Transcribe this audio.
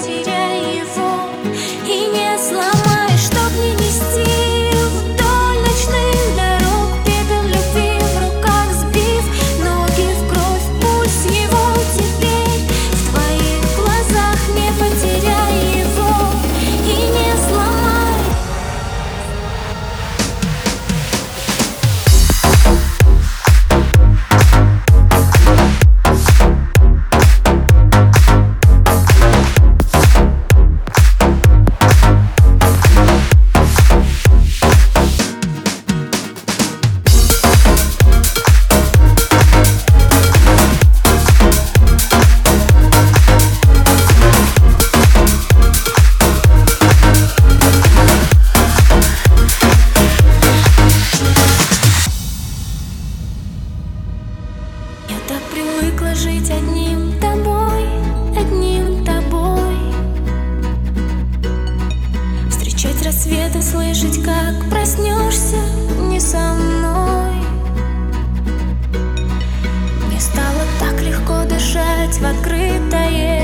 期间。Слышать, как проснешься не со мной. Мне стало так легко дышать в открытое